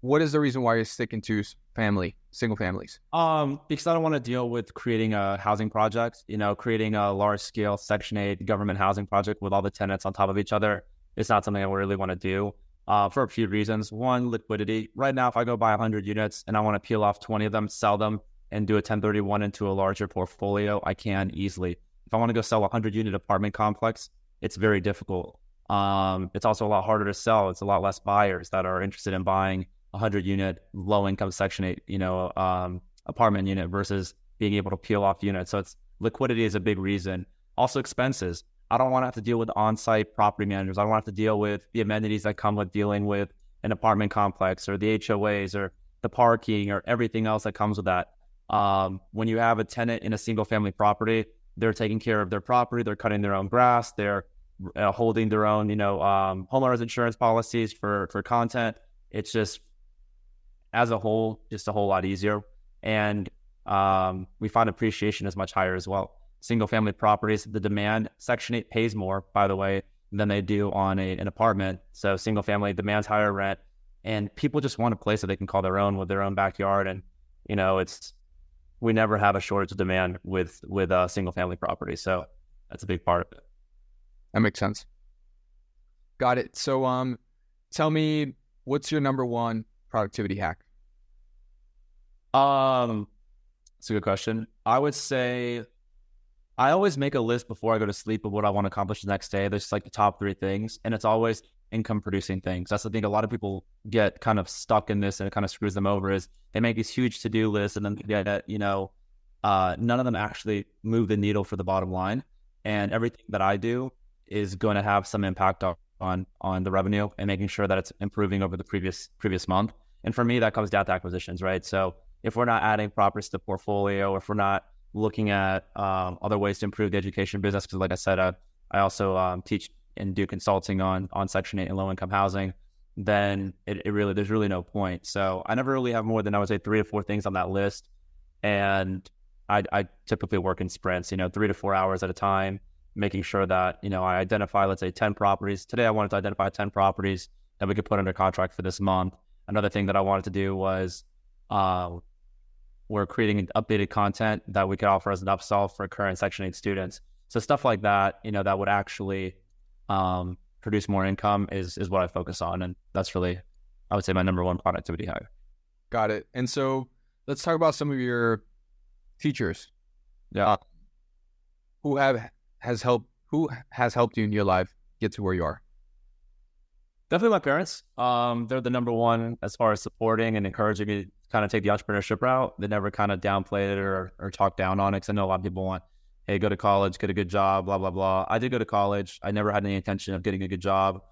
what is the reason why you're sticking to family, single families?
Um, because I don't want to deal with creating a housing project, you know, creating a large scale Section 8 government housing project with all the tenants on top of each other. It's not something I really want to do. uh, for a few reasons. One, liquidity. Right now, if I go buy 100 units and I want to peel off 20 of them, sell them, and do a 1031 into a larger portfolio, I can easily. If I want to go sell a 100 unit apartment complex, it's very difficult. Um, it's also a lot harder to sell. It's a lot less buyers that are interested in buying 100 unit low income section 8, you know, um, apartment unit versus being able to peel off units. So it's liquidity is a big reason. Also expenses. I don't want to have to deal with on-site property managers. I don't want to have to deal with the amenities that come with dealing with an apartment complex or the HOAs or the parking or everything else that comes with that. Um, when you have a tenant in a single family property, they're taking care of their property. They're cutting their own grass. They're uh, holding their own, you know, um, homeowners insurance policies for for content. It's just as a whole, just a whole lot easier, and um, we find appreciation is much higher as well. Single family properties, the demand Section Eight pays more, by the way, than they do on a, an apartment. So single family demands higher rent, and people just want a place that they can call their own with their own backyard, and you know, it's we never have a shortage of demand with with a single family property. So that's a big part of it.
That makes sense. Got it. So um tell me what's your number one productivity hack?
Um it's a good question. I would say I always make a list before I go to sleep of what I want to accomplish the next day. There's like the top three things, and it's always income producing things. That's the thing. A lot of people get kind of stuck in this, and it kind of screws them over. Is they make these huge to do lists, and then get you know, uh, none of them actually move the needle for the bottom line. And everything that I do is going to have some impact on, on the revenue and making sure that it's improving over the previous previous month. And for me, that comes down to acquisitions, right? So if we're not adding properties to the portfolio, if we're not looking at um, other ways to improve the education business, because like I said, I, I also um, teach and do consulting on on Section Eight and low income housing, then it, it, really there's really no point. So I never really have more than I would say three or four things on that list, and I, I typically work in sprints, you know, three to four hours at a time, making sure that you know I identify, let's say, ten properties. Today I wanted to identify ten properties that we could put under contract for this month. Another thing that I wanted to do was uh, we're creating updated content that we could offer as an upsell for current Section 8 students. So stuff like that, you know, that would actually um, produce more income is is what I focus on, and that's really, I would say, my number one productivity hack.
Got it. And so let's talk about some of your teachers.
Yeah. Uh,
who have has helped who has helped you in your life get to where you are?
Definitely my parents. Um, they're the number one as far as supporting and encouraging me to kind of take the entrepreneurship route. They never kind of downplayed it or, or talked down on it. Cause I know a lot of people want, hey, go to college, get a good job, blah, blah, blah. I did go to college. I never had any intention of getting a good job.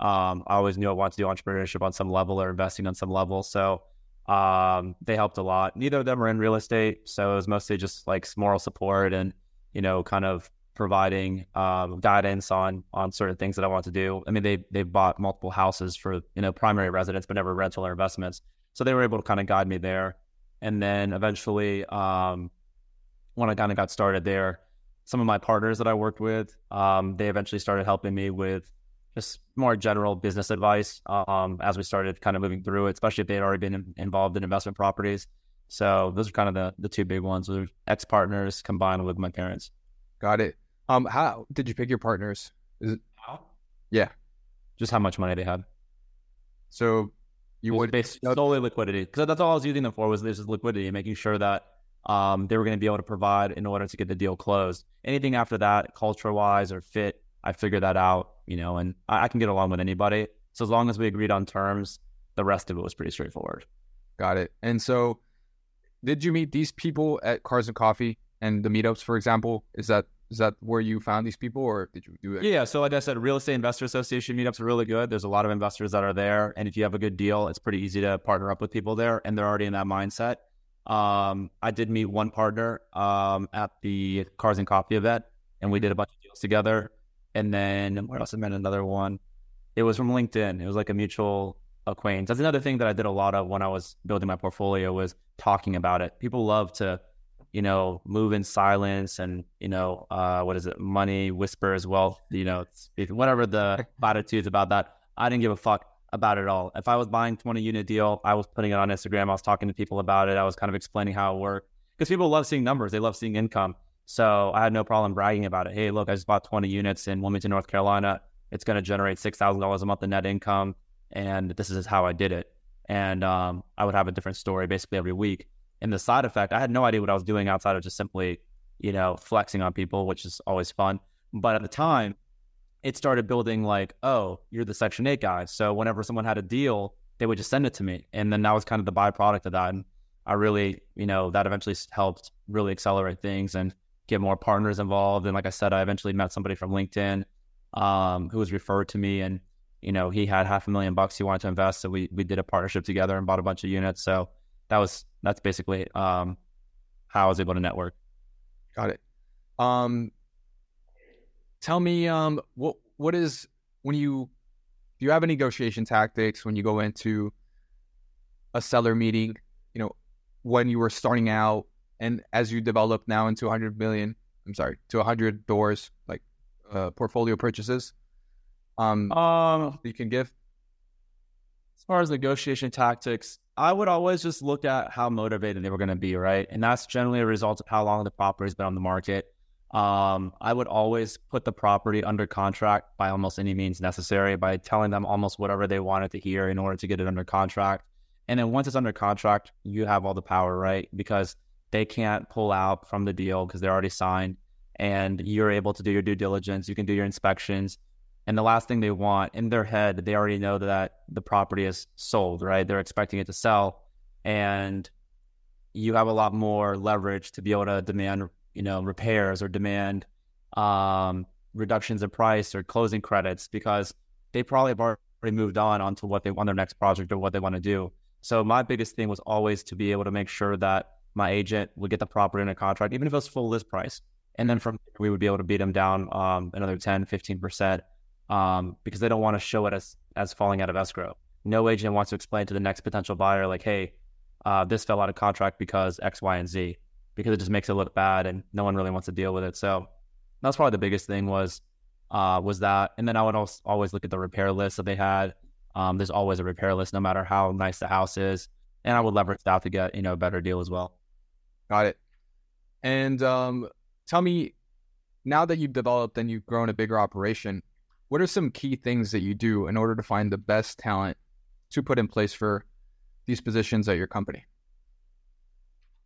Um, I always knew I wanted to do entrepreneurship on some level or investing on some level. So um, they helped a lot. Neither of them are in real estate. So it was mostly just like moral support and, you know, kind of providing um, guidance on on certain things that I want to do. I mean, they they bought multiple houses for you know primary residence, but never rental or investments. So they were able to kind of guide me there. And then eventually, um, when I kind of got started there, some of my partners that I worked with, um, they eventually started helping me with just more general business advice um, as we started kind of moving through it, especially if they had already been involved in investment properties. So those are kind of the the two big ones: ex partners combined with my parents.
Got it. Um, how did you pick your partners? Is it?
How?
Yeah.
Just how much money they had.
So you would
based solely liquidity because that's all I was using them for was this liquidity, making sure that um, they were going to be able to provide in order to get the deal closed. Anything after that, culture wise or fit, I figured that out, you know, and I, I can get along with anybody. So as long as we agreed on terms, the rest of it was pretty straightforward.
Got it. And so, did you meet these people at Cars and Coffee and the meetups, for example? Is that is that where you found these people, or did you do it?
Yeah. So, like I said, Real Estate Investor Association meetups are really good. There's a lot of investors that are there, and if you have a good deal, it's pretty easy to partner up with people there, and they're already in that mindset. Um, I did meet one partner um, at the Cars and Coffee event, and we did a bunch of deals together. And then where else? I met another one. It was from LinkedIn. It was like a mutual acquaintance. That's another thing that I did a lot of when I was building my portfolio was talking about it. People love to you know, move in silence and, you know, uh, what is it? Money whispers wealth, you know, whatever the attitudes about that. I didn't give a fuck about it all. If I was buying 20 unit deal, I was putting it on Instagram. I was talking to people about it. I was kind of explaining how it worked because people love seeing numbers. They love seeing income. So I had no problem bragging about it. Hey, look, I just bought 20 units in Wilmington, North Carolina. It's going to generate $6,000 a month in net income. and this is how I did it. And um, I would have a different story basically every week. And the side effect, I had no idea what I was doing outside of just simply, you know, flexing on people, which is always fun. But at the time, it started building like, oh, you're the Section 8 guy. So whenever someone had a deal, they would just send it to me. And then that was kind of the byproduct of that. And I really, you know, that eventually helped really accelerate things and get more partners involved. And like I said, I eventually met somebody from LinkedIn um, who was referred to me and, you know, he had half a million bucks he wanted to invest. So we, we did a partnership together and bought a bunch of units. So that was, that's basically um, how I was able to network.
Got it. Um, tell me, um, what, what is, when you, do you have any negotiation tactics when you go into a seller meeting, you know, when you were starting out and as you develop now into 100 million, I'm sorry, to 100 doors, like uh, portfolio purchases, um,
Um,
you can give?
as far as negotiation tactics, I would always just look at how motivated they were going to be, right? And that's generally a result of how long the property's been on the market. Um, I would always put the property under contract by almost any means necessary by telling them almost whatever they wanted to hear in order to get it under contract. And then once it's under contract, you have all the power, right? Because they can't pull out from the deal because they're already signed and you're able to do your due diligence. You can do your inspections. And the last thing they want in their head, they already know that the property is sold, right? They're expecting it to sell. And you have a lot more leverage to be able to demand, you know, repairs or demand um, reductions in price or closing credits because they probably have already moved on onto what they want their next project or what they want to do. So my biggest thing was always to be able to make sure that my agent would get the property under contract, even if it was full list price. And then from we would be able to beat them down um, another 10, 15% um, because they don't want to show it as, as falling out of escrow. No agent wants to explain to the next potential buyer, like, hey, uh, this fell out of contract because X, Y, and Z, because it just makes it look bad and no one really wants to deal with it. So that's probably the biggest thing was uh, was that. And then I would also always look at the repair list that they had. Um, there's always a repair list, no matter how nice the house is. And I would leverage that to get, you know, a better deal as well.
Got it. And um, tell me, now that you've developed and you've grown a bigger operation, what are some key things that you do in order to find the best talent to put in place for these positions at your company?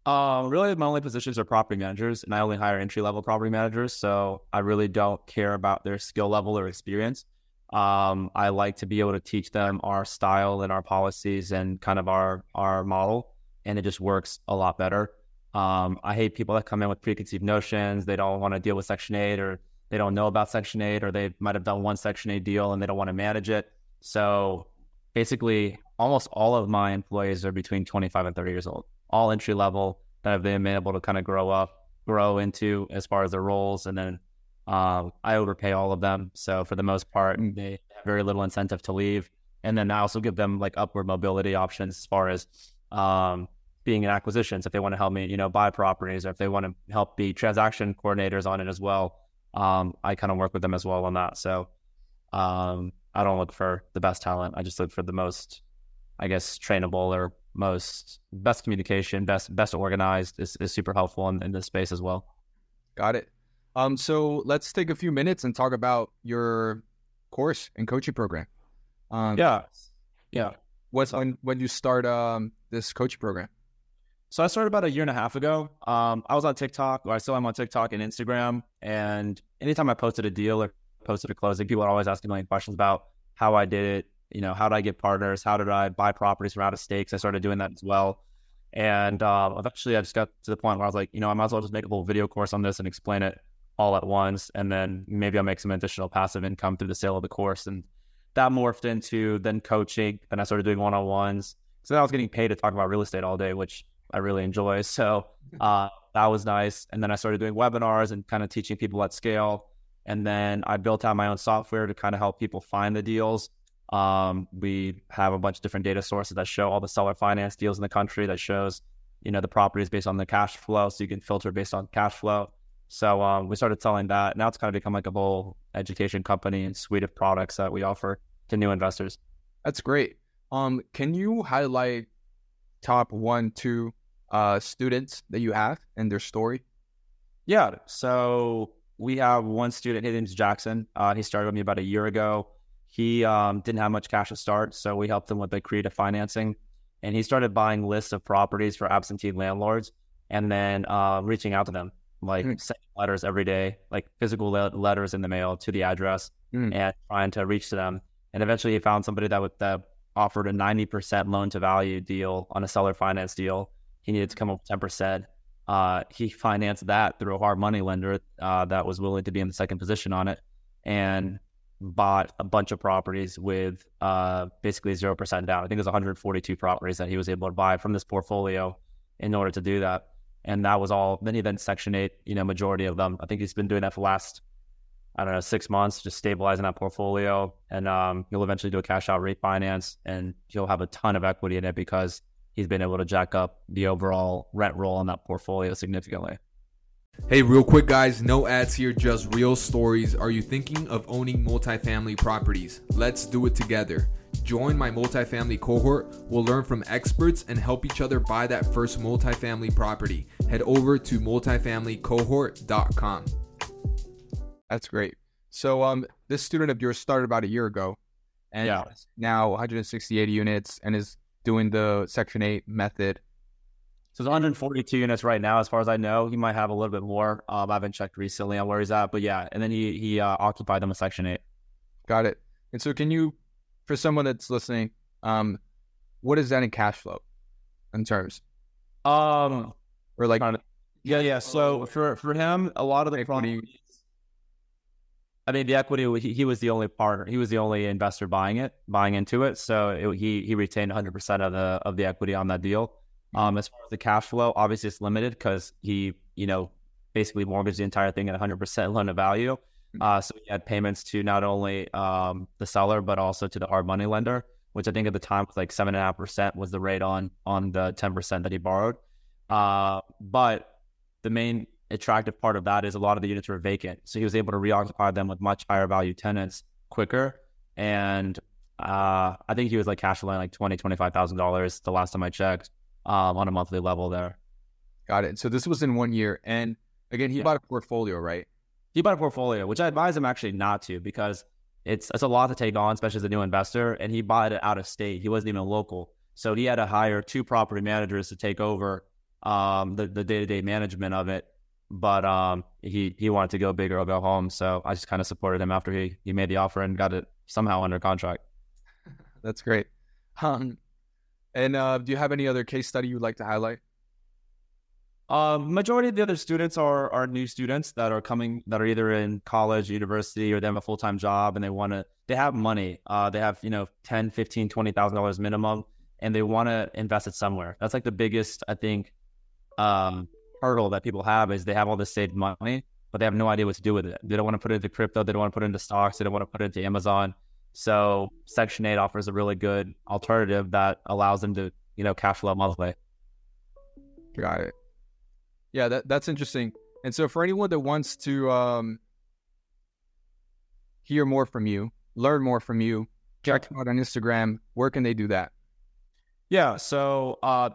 Um, really, my only positions are property managers, and I only hire entry level property managers. So I really don't care about their skill level or experience. Um, I like to be able to teach them our style and our policies and kind of our our model, and it just works a lot better. Um, I hate people that come in with preconceived notions. They don't want to deal with Section 8 or they don't know about Section 8 or they might have done one Section 8 deal and they don't want to manage it. So basically, almost all of my employees are between 25 and 30 years old, all entry level that have been able to kind of grow up, grow into as far as their roles. And then um, I overpay all of them. So for the most part, they have very little incentive to leave. And then I also give them like upward mobility options as far as um, being in acquisitions if they want to help me, you know, buy properties or if they want to help be transaction coordinators on it as well. Um, I kind of work with them as well on that. So um, I don't look for the best talent. I just look for the most, I guess, trainable or most best communication, best best organized is, is super helpful in, in this space as well.
Got it. Um, so let's take a few minutes and talk about your course and coaching program. Um,
Yeah. Yeah.
What's when when you start um this coaching program?
So I started about a year and a half ago. Um, I was on TikTok, or I still am on TikTok and Instagram. And anytime I posted a deal or posted a closing, people would always ask me questions about how I did it. You know, how did I get partners? How did I buy properties from out of stakes? I started doing that as well. And um, eventually, I just got to the point where I was like, you know, I might as well just make a little video course on this and explain it all at once. And then maybe I'll make some additional passive income through the sale of the course. And that morphed into then coaching. Then I started doing one on ones. So then I was getting paid to talk about real estate all day, which I really enjoy. So uh, that was nice. And then I started doing webinars and kind of teaching people at scale. And then I built out my own software to kind of help people find the deals. Um, we have a bunch of different data sources that show all the seller finance deals in the country that shows, you know, the properties based on the cash flow. So you can filter based on cash flow. So um, we started selling that. Now it's kind of become like a whole education company and suite of products that we offer to new investors.
That's great. Um, can you highlight top one, two uh, students that you have and their story?
Yeah. So we have one student. His name's Jackson. Uh, he started with me about a year ago. he um, didn't have much cash to start, so we helped him with the creative financing, and he started buying lists of properties for absentee landlords, and then uh, reaching out to them, like
Mm.
sending letters every day, like physical le- letters in the mail to the address,
Mm.
and trying to reach to them. And eventually, he found somebody that would that offered a ninety percent loan to value deal on a seller finance deal. He needed to come up with ten percent. Uh, he financed that through a hard money lender uh, that was willing to be in the second position on it, and bought a bunch of properties with uh, basically zero percent down. I think it was 142 properties that he was able to buy from this portfolio in order to do that. And that was all. Then he then Section Eight, you know, majority of them. I think he's been doing that for the last, I don't know, six months, just stabilizing that portfolio. And um, he'll eventually do a cash out refinance, and he'll have a ton of equity in it because he's been able to jack up the overall rent roll on that portfolio significantly.
Hey, real quick, guys, no ads here, just real stories. Are you thinking of owning multifamily properties? Let's do it together. Join my multifamily cohort. We'll learn from experts and help each other buy that first multifamily property. Head over to multifamilycohort.com.
That's great. So um, this student of yours started about a year ago, and
Yeah.
now 168 units and is doing the Section 8 method.
So it's 142 units right now, as far as I know. He might have a little bit more. Um, I haven't checked recently on where he's at, but yeah. And then he he uh, occupied them in Section Eight.
Got it. And so, can you, for someone that's listening, um, what is that in cash flow, in terms,
Um,
or like
yeah, yeah. So for for him, a lot of the. I mean, the equity. He, he was the only partner. He was the only investor buying it, buying into it. So it, he he retained 100 percent of the of the equity on that deal. Um, as far as the cash flow, obviously it's limited because he, you know, basically mortgaged the entire thing at 100 percent loan to value. Uh, so he had payments to not only um, the seller but also to the hard money lender, which I think at the time was like seven and a half percent was the rate on on the 10 percent that he borrowed. Uh, but the main attractive part of that is a lot of the units were vacant, so he was able to reoccupy them with much higher value tenants quicker. And uh, I think he was like cash flowing like twenty twenty five thousand dollars the last time I checked um, on a monthly level there.
got it. So this was in one year, and again, he
Yeah.
bought a portfolio, right?
He bought a portfolio, which I advise him actually not to because it's it's a lot to take on, especially as a new investor. And he bought it out of state; he wasn't even local, so he had to hire two property managers to take over um, the the day to day management of it. But um, he he wanted to go big or go home, so I just kind of supported him after he he made the offer and got it somehow under contract.
That's great. Um, and uh, do you have any other case study you'd like to highlight?
Um, majority of the other students are are new students that are coming that are either in college, university, or they have a full time job and they want to they have money. Uh, they have you know 10, 15, 20,000 dollars minimum, and they want to invest it somewhere. That's like the biggest I think um hurdle that people have is they have all this saved money, but they have no idea what to do with it. They don't want to put it into crypto. They don't want to put it into stocks. They don't want to put it into Amazon. So Section Eight offers a really good alternative that allows them to you know cash flow monthly.
Got it. Yeah, that that's interesting. And so, for anyone that wants to um, hear more from you, learn more from you, check out on Instagram. Where can they do that?
Yeah. So, uh,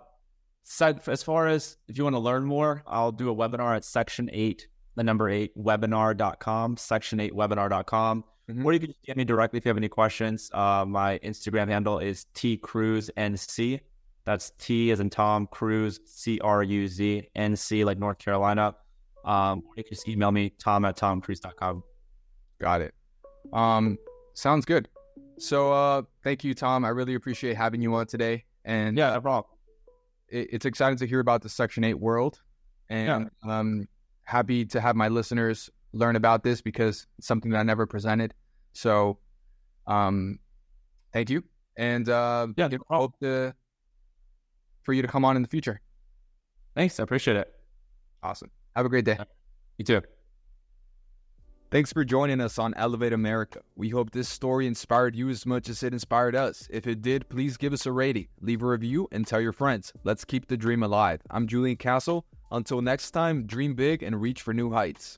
side, as far as if you want to learn more, I'll do a webinar at section eight, the number eight, webinar.com, section eight, webinar.com.
Mhm.
Or you can just get me directly if you have any questions. Uh, my Instagram handle is T Cruz NC. That's T as in Tom Cruise Cruz, C R U Z N C, like North Carolina. Um, or you can just email me, tom at tomcruz.com.
Got it. Um, sounds good. So, uh, thank you, Tom. I really appreciate having you on today. And
Yeah, no problem.
It, it's exciting to hear about the Section 8 world. And um, happy to have my listeners learn about this because it's something that I never presented. So, um, thank you. And uh,
Yeah,
you
no
know, hope to, for you to come on in the future.
Thanks. I appreciate it.
Awesome. Have a great day.
You too.
Thanks for joining us on Elevate America. We hope this story inspired you as much as it inspired us. If it did, please give us a rating, leave a review, and tell your friends. Let's keep the dream alive. I'm Julian Castle. Until next time, dream big and reach for new heights.